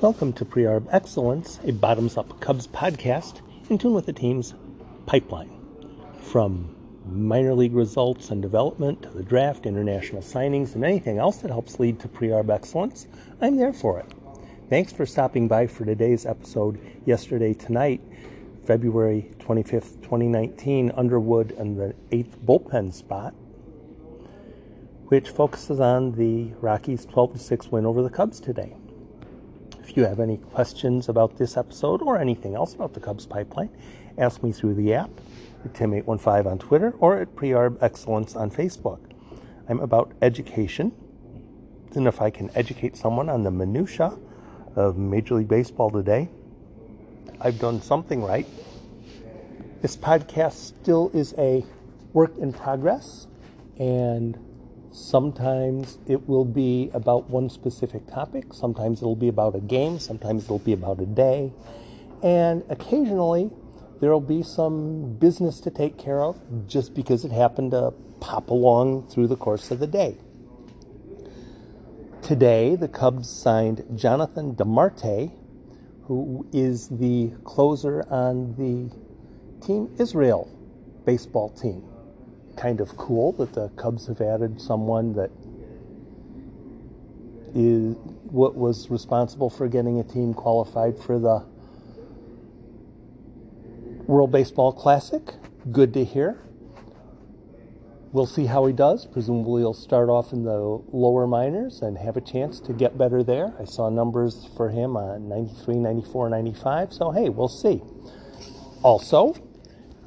Welcome to Pre-Arb Excellence, a bottoms-up Cubs podcast in tune with the team's pipeline. From minor league results and development to the draft, international signings, and anything else that helps lead to Pre-Arb Excellence, I'm there for it. Thanks for stopping by for today's episode yesterday tonight, February 25th, 2019, Underwood and the 8th bullpen spot, which focuses on the Rockies' 12 6 win over the Cubs today. If you have any questions about this episode or anything else about the Cubs pipeline, ask me through the app at Tim815 on Twitter or at Prearb Excellence on Facebook. I'm about education, and if I can educate someone on the minutia of Major League Baseball today, I've done something right. This podcast still is a work in progress, and Sometimes it will be about one specific topic, sometimes it'll be about a game, sometimes it'll be about a day, and occasionally there'll be some business to take care of just because it happened to pop along through the course of the day. Today, the Cubs signed Jonathan DeMarte, who is the closer on the Team Israel baseball team kind of cool that the Cubs have added someone that is what was responsible for getting a team qualified for the World Baseball Classic. Good to hear. We'll see how he does. Presumably, he'll start off in the lower minors and have a chance to get better there. I saw numbers for him on 93, 94, 95. So, hey, we'll see. Also,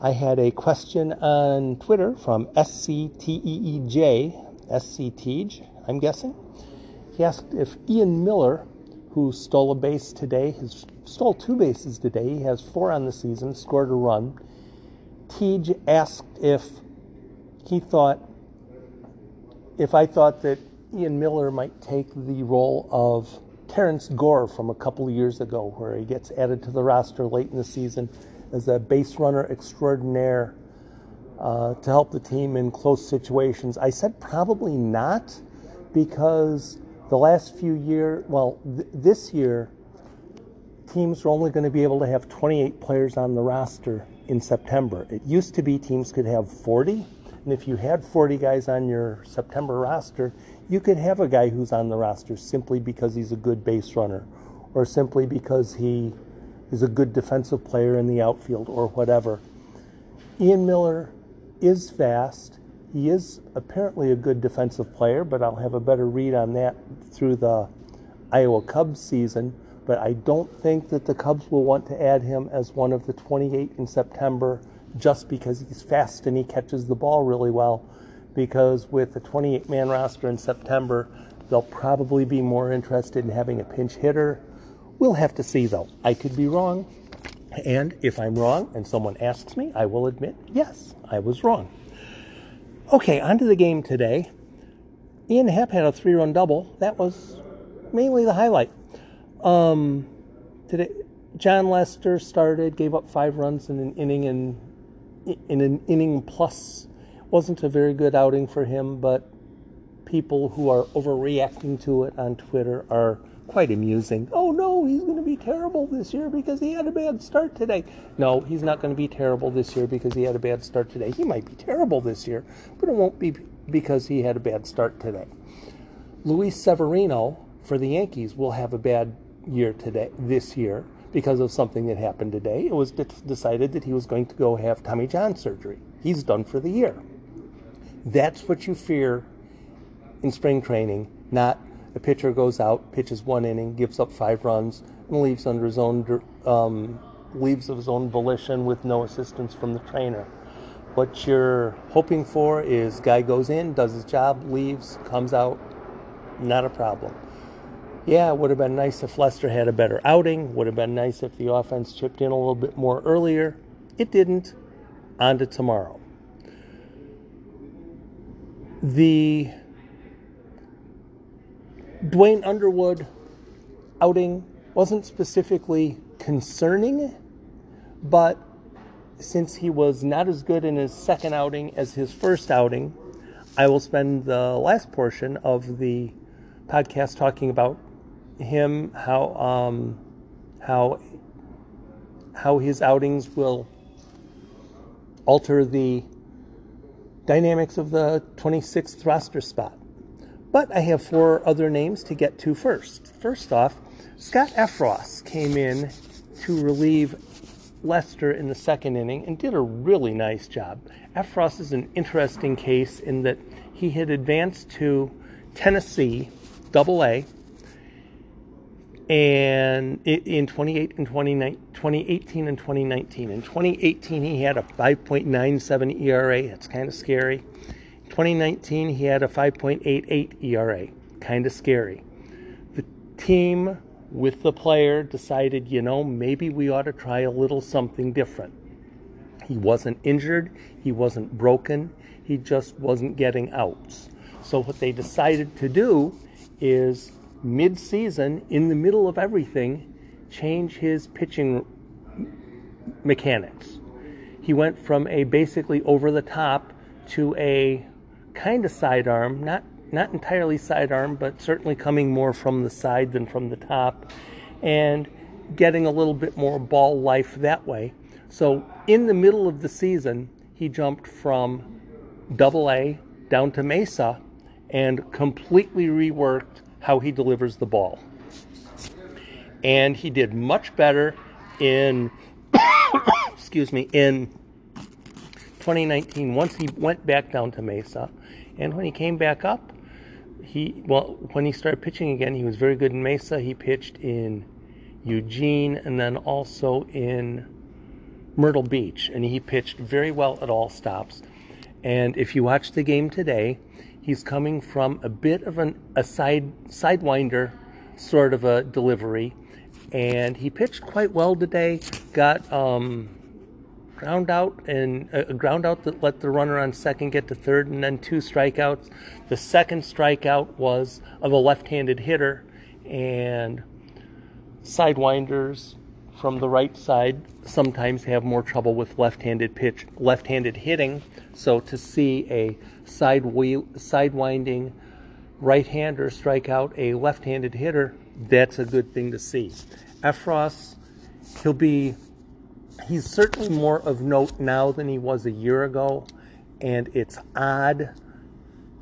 I had a question on Twitter from SCTEEJ, SCTEEJ, I'm guessing. He asked if Ian Miller, who stole a base today, has stole two bases today, he has four on the season, scored a run. Teej asked if he thought, if I thought that Ian Miller might take the role of Terrence Gore from a couple of years ago, where he gets added to the roster late in the season as a base runner extraordinaire uh, to help the team in close situations? I said probably not because the last few years, well, th- this year, teams are only going to be able to have 28 players on the roster in September. It used to be teams could have 40, and if you had 40 guys on your September roster, you could have a guy who's on the roster simply because he's a good base runner or simply because he is a good defensive player in the outfield or whatever. Ian Miller is fast. He is apparently a good defensive player, but I'll have a better read on that through the Iowa Cubs season. But I don't think that the Cubs will want to add him as one of the 28 in September just because he's fast and he catches the ball really well. Because with the 28 man roster in September, they'll probably be more interested in having a pinch hitter We'll have to see, though. I could be wrong. And if I'm wrong and someone asks me, I will admit, yes, I was wrong. Okay, on to the game today. Ian Happ had a three run double. That was mainly the highlight. Um, today, Jon Lester started, gave up five runs in an inning and in an inning plus. Wasn't a very good outing for him, but people who are overreacting to it on Twitter are quite amusing. Oh no, he's going to be terrible this year because he had a bad start today. No, he's not going to be terrible this year because he had a bad start today. He might be terrible this year, but it won't be because he had a bad start today. Luis Severino for the Yankees will have a bad year today this year because of something that happened today. It was decided that he was going to go have Tommy John surgery. He's done for the year. That's what you fear in spring training, not the pitcher goes out, pitches one inning, gives up five runs, and leaves under his own um, leaves of his own volition with no assistance from the trainer. What you're hoping for is guy goes in, does his job, leaves, comes out, not a problem. Yeah, it would have been nice if Lester had a better outing. Would have been nice if the offense chipped in a little bit more earlier. It didn't. On to tomorrow. The Duane Underwood outing wasn't specifically concerning, but since he was not as good in his second outing as his first outing, I will spend the last portion of the podcast talking about him how um, how how his outings will alter the dynamics of the 26th roster spot. But I have four other names to get to first. First off, Scott Effross came in to relieve Lester in the second inning and did a really nice job. Effross is an interesting case in that he had advanced to Tennessee, Double A, and in 28 and 2018 and 2019. In 2018, he had a 5.97 ERA. It's kind of scary. In 2019, he had a 5.88 ERA. Kind of scary. The team with the player decided, you know, maybe we ought to try a little something different. He wasn't injured, he wasn't broken, he just wasn't getting outs. So, what they decided to do is mid season, in the middle of everything, change his pitching mechanics. He went from a basically over the top to a kind of sidearm, not not entirely sidearm, but certainly coming more from the side than from the top, and getting a little bit more ball life that way. So in the middle of the season, he jumped from double A down to Mesa and completely reworked how he delivers the ball. And he did much better in excuse me, in 2019 once he went back down to Mesa. And when he came back up, he well when he started pitching again, he was very good in Mesa. He pitched in Eugene and then also in Myrtle Beach, and he pitched very well at all stops. And if you watch the game today, he's coming from a bit of an, a side sidewinder sort of a delivery, and he pitched quite well today. Got um, ground out and a uh, ground out that let the runner on second get to third, and then two strikeouts. The second strikeout was of a left-handed hitter, and sidewinders from the right side sometimes have more trouble with left-handed pitch, left-handed hitting. So to see a side wheel, sidewinding right-hander strike out a left-handed hitter, that's a good thing to see. Effross, he'll be he's certainly more of note now than he was a year ago, and it's odd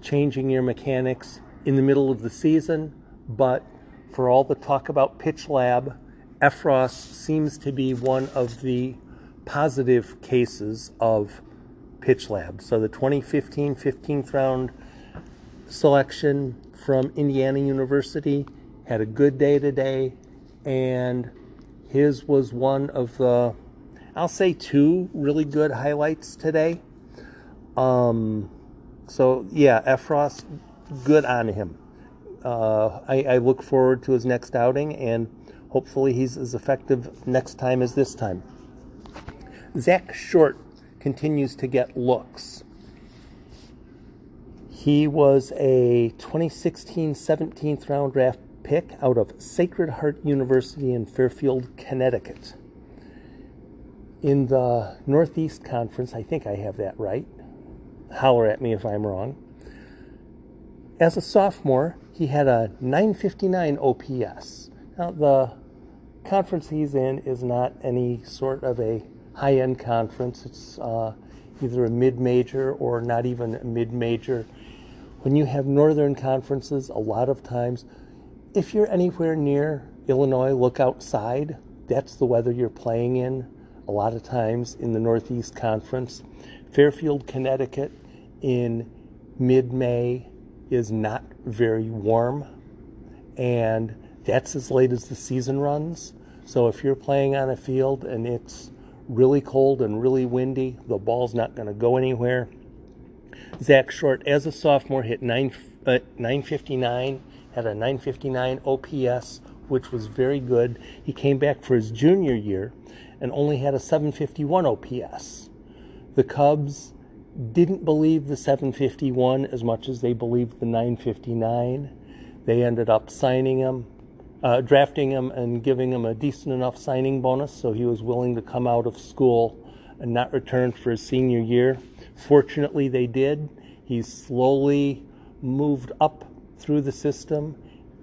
changing your mechanics in the middle of the season, but for all the talk about pitch lab, Effross seems to be one of the positive cases of pitch lab. So the 2015 15th round selection from Indiana University had a good day today, and his was one of the I'll say two really good highlights today. Um, so yeah, Effross, good on him. Uh, I, I look forward to his next outing, and hopefully he's as effective next time as this time. Zack Short continues to get looks. He was a 2016 17th round draft pick out of Sacred Heart University in Fairfield, Connecticut in the Northeast Conference, I think I have that right. Holler at me if I'm wrong. As a sophomore, he had a 959 OPS. Now, the conference he's in is not any sort of a high end conference. It's uh, either a mid major or not even a mid major. When you have northern conferences, a lot of times, if you're anywhere near Illinois, look outside. That's the weather you're playing in a lot of times in the Northeast Conference. Fairfield, Connecticut in mid May is not very warm, and that's as late as the season runs. So if you're playing on a field and it's really cold and really windy, the ball's not going to go anywhere. Zack Short, as a sophomore, hit 9, uh, 959, had a 959 OPS, which was very good. He came back for his junior year and only had a 751 OPS. The Cubs didn't believe the 751 as much as they believed the 959. They ended up signing him, uh, drafting him, and giving him a decent enough signing bonus, so he was willing to come out of school and not return for his senior year. Fortunately, they did. He slowly moved up through the system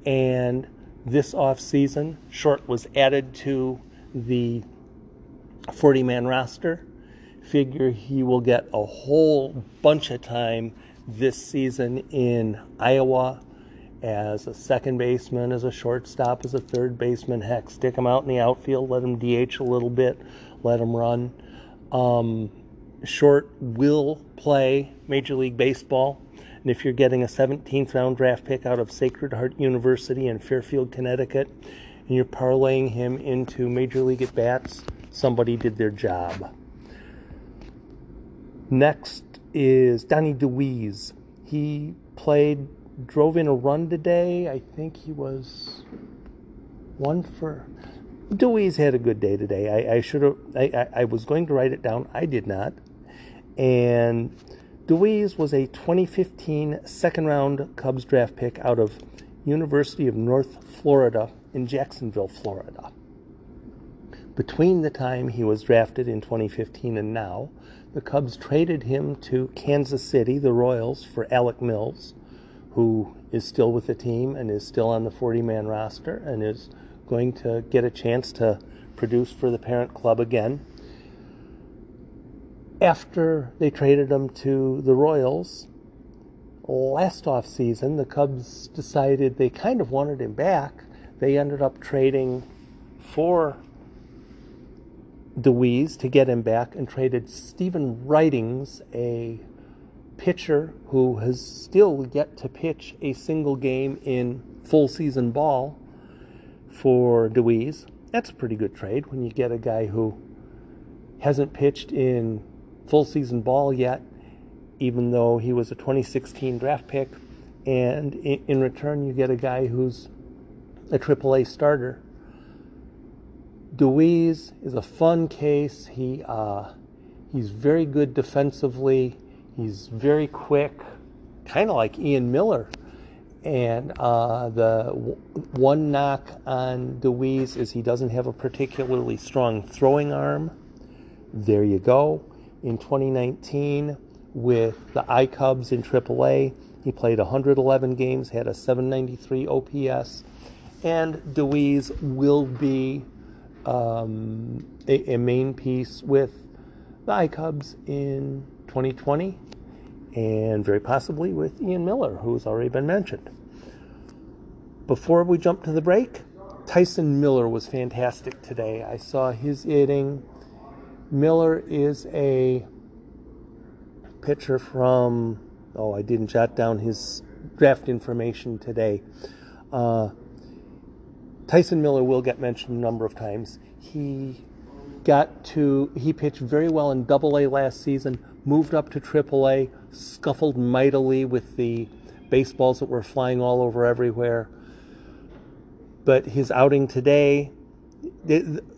and this off season. Short was added to the 40 man roster. Figure he will get a whole bunch of time this season in Iowa as a second baseman, as a shortstop, as a third baseman. Heck, stick him out in the outfield, let him DH a little bit, let him run. Um, Short will play Major League Baseball. And if you're getting a 17th round draft pick out of Sacred Heart University in Fairfield, Connecticut, and you're parlaying him into Major League at bats, somebody did their job. Next is Donnie Dewees. He played, drove in a run today. I think he was one for. Dewees had a good day today. I, I should have. I, I, I was going to write it down. I did not. And Dewees was a 2015 second round Cubs draft pick out of University of North Florida in Jacksonville, Florida. Between the time he was drafted in 2015 and now, the Cubs traded him to Kansas City, the Royals, for Alec Mills, who is still with the team and is still on the 40 man roster and is going to get a chance to produce for the parent club again after they traded him to the Royals last off season, the Cubs decided they kind of wanted him back. They ended up trading for Dewees to get him back and traded Stephen Ridings, a pitcher who has still yet to pitch a single game in full season ball for Dewees. That's a pretty good trade when you get a guy who hasn't pitched in full season ball yet, even though he was a 2016 draft pick. And in, return, you get a guy who's a AAA starter. Dewees is a fun case. He uh, he's very good defensively. He's very quick, kind of like Ian Miller. And uh, the w- one knock on Dewees is he doesn't have a particularly strong throwing arm. There you go in 2019 with the I Cubs in AAA. He played 111 games, had a 793 OPS, and Dewees will be um, a, a, main piece with the iCubs in 2020, and very possibly with Ian Miller, who's already been mentioned. Before we jump to the break, Tyson Miller was fantastic today. I saw his inning Miller is a pitcher from, oh, I didn't jot down his draft information today. Uh, Tyson Miller will get mentioned a number of times. He got to, he pitched very well in double A last season, moved up to triple A, scuffled mightily with the baseballs that were flying all over everywhere. But his outing today,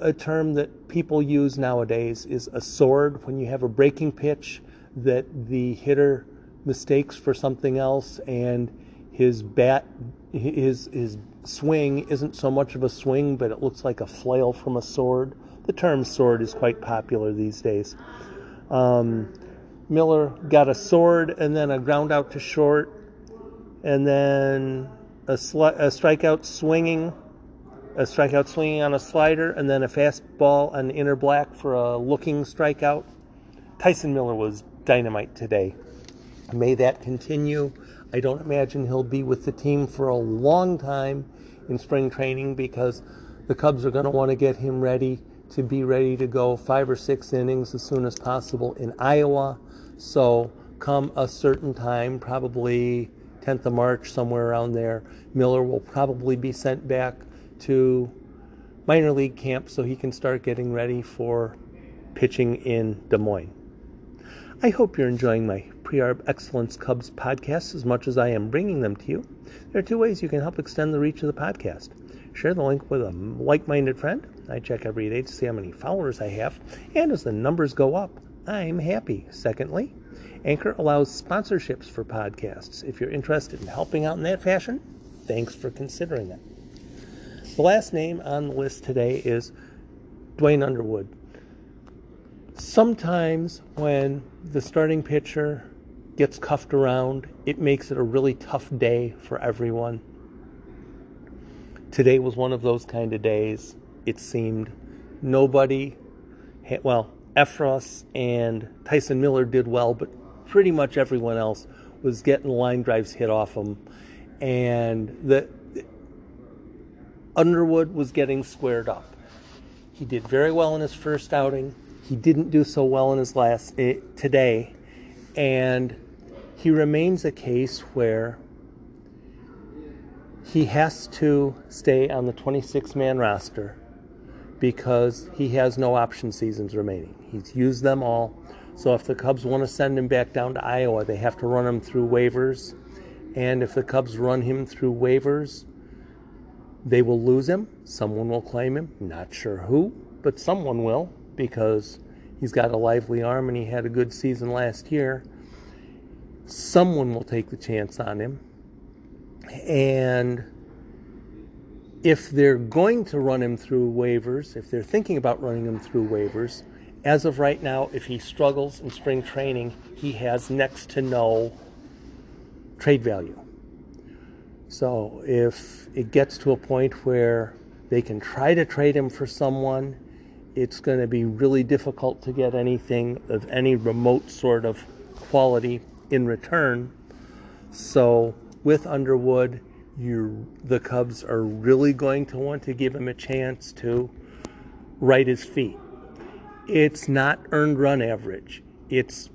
a term that people use nowadays is a sword when you have a breaking pitch that the hitter mistakes for something else and his bat his his swing isn't so much of a swing but it looks like a flail from a sword the term sword is quite popular these days um, miller got a sword and then a ground out to short and then a, sli- a strikeout swinging a strikeout swinging on a slider, and then a fastball on inner black for a looking strikeout. Tyson Miller was dynamite today. May that continue. I don't imagine he'll be with the team for a long time in spring training because the Cubs are going to want to get him ready to be ready to go five or six innings as soon as possible in Iowa. So, come a certain time, probably 10th of March, somewhere around there, Miller will probably be sent back to minor league camp so he can start getting ready for pitching in Des Moines. I hope you're enjoying my Pre-Arb Excellence Cubs podcasts as much as I am bringing them to you. There are two ways you can help extend the reach of the podcast. Share the link with a like-minded friend. I check every day to see how many followers I have, and as the numbers go up, I'm happy. Secondly, Anchor allows sponsorships for podcasts. If you're interested in helping out in that fashion, thanks for considering it. The last name on the list today is Duane Underwood. Sometimes when the starting pitcher gets cuffed around, it makes it a really tough day for everyone. Today was one of those kind of days. It seemed nobody, well, Effross and Tyson Miller did well, but pretty much everyone else was getting line drives hit off them. And the Underwood was getting squared up. He did very well in his first outing. He didn't do so well in his last eh, today, and he remains a case where he has to stay on the 26 man roster because he has no option seasons remaining. He's used them all. So if the Cubs want to send him back down to Iowa, they have to run him through waivers. And if the Cubs run him through waivers, they will lose him. Someone will claim him. Not sure who, but someone will because he's got a lively arm and he had a good season last year. Someone will take the chance on him. And if they're going to run him through waivers, if they're thinking about running him through waivers, as of right now, if he struggles in spring training, he has next to no trade value. So if it gets to a point where they can try to trade him for someone, it's going to be really difficult to get anything of any remote sort of quality in return. So with Underwood, you the Cubs are really going to want to give him a chance to right his feet. It's not earned run average. It's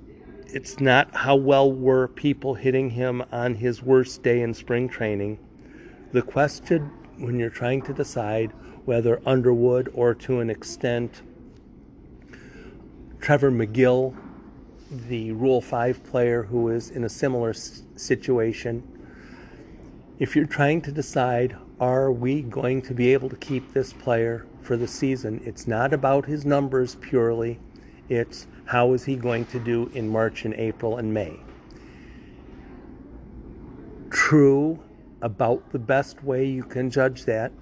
it's not how well were people hitting him on his worst day in spring training. The question when you're trying to decide whether Underwood or to an extent Trevor Megill, the Rule 5 player who is in a similar situation, if you're trying to decide, are we going to be able to keep this player for the season? It's not about his numbers purely, it's how is he going to do in March and April and May? True, about the best way you can judge that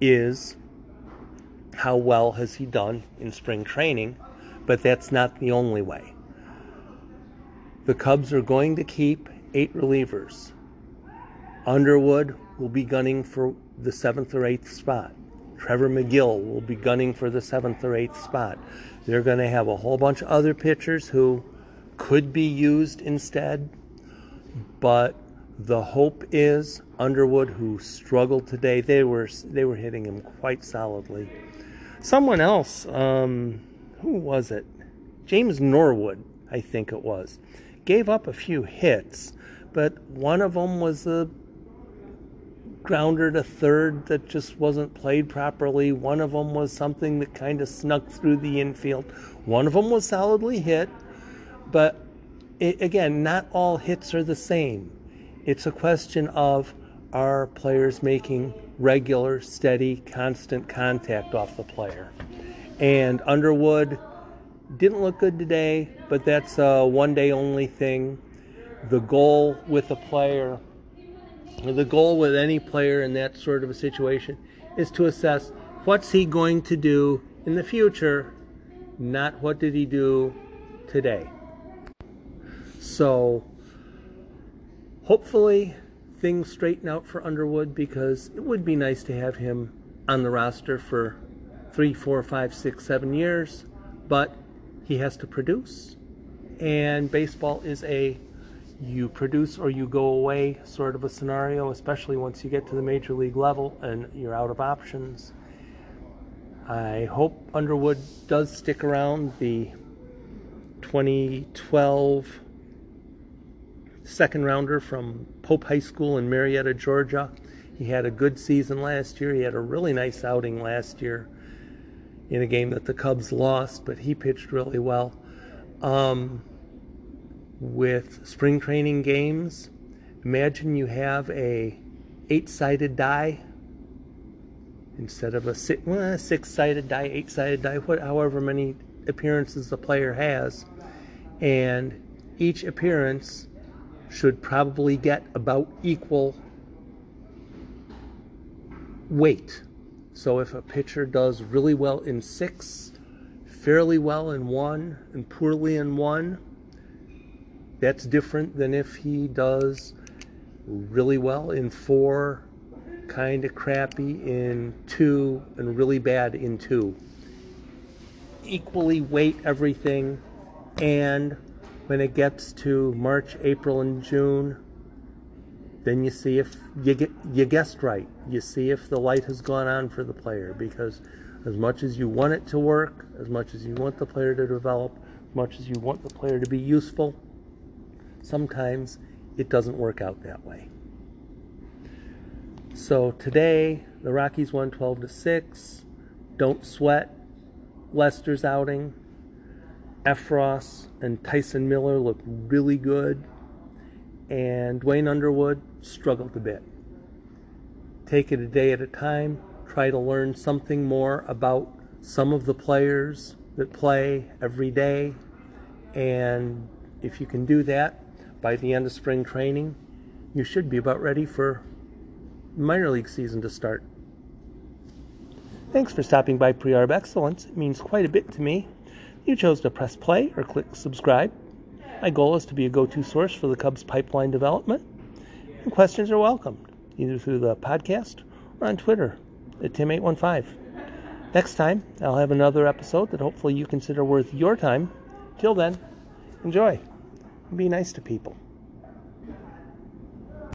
is how well has he done in spring training, but that's not the only way. The Cubs are going to keep eight relievers. Underwood will be gunning for the seventh or eighth spot. Trevor Megill will be gunning for the seventh or eighth spot. They're going to have a whole bunch of other pitchers who could be used instead, but the hope is Underwood, who struggled today. They were they were hitting him quite solidly. Someone else, um, who was it? James Norwood, I think it was, gave up a few hits, but one of them was a grounder to third that just wasn't played properly. One of them was something that kind of snuck through the infield. One of them was solidly hit, but it, again, not all hits are the same. It's a question of are players making regular, steady, constant contact off the player. And Underwood didn't look good today, but that's a one day only thing. The goal with a player the goal with any player in that sort of a situation is to assess what's he going to do in the future, not what did he do today. So hopefully things straighten out for Underwood because it would be nice to have him on the roster for three, four, five, six, seven years, but he has to produce. And baseball is a you produce or you go away sort of a scenario, especially once you get to the major league level and you're out of options. I hope Underwood does stick around the 2012 second rounder from Pope High School in Marietta, Georgia. He had a good season last year. He had a really nice outing last year in a game that the Cubs lost, but he pitched really well. Um, with spring training games. Imagine you have a eight-sided die instead of a six-sided die, eight-sided die, what, however many appearances the player has, and each appearance should probably get about equal weight. So if a pitcher does really well in six, fairly well in one, and poorly in one, that's different than if he does really well in four, kind of crappy in two, and really bad in two. Equally weight everything, and when it gets to March, April, and June, then you see if you get you guessed right. You see if the light has gone on for the player because as much as you want it to work, as much as you want the player to develop, as much as you want the player to be useful, sometimes it doesn't work out that way. So today the Rockies won 12 to 6. Don't sweat. Lester's outing. Effross and Tyson Miller look really good. And Duane Underwood struggled a bit. Take it a day at a time. Try to learn something more about some of the players that play every day. And if you can do that by the end of spring training, you should be about ready for minor league season to start. Thanks for stopping by Pre-Arb Excellence. It means quite a bit to me. You chose to press play or click subscribe. My goal is to be a go to source for the Cubs pipeline development. And questions are welcomed, either through the podcast or on Twitter at Tim815. Next time, I'll have another episode that hopefully you consider worth your time. Till then, enjoy and be nice to people.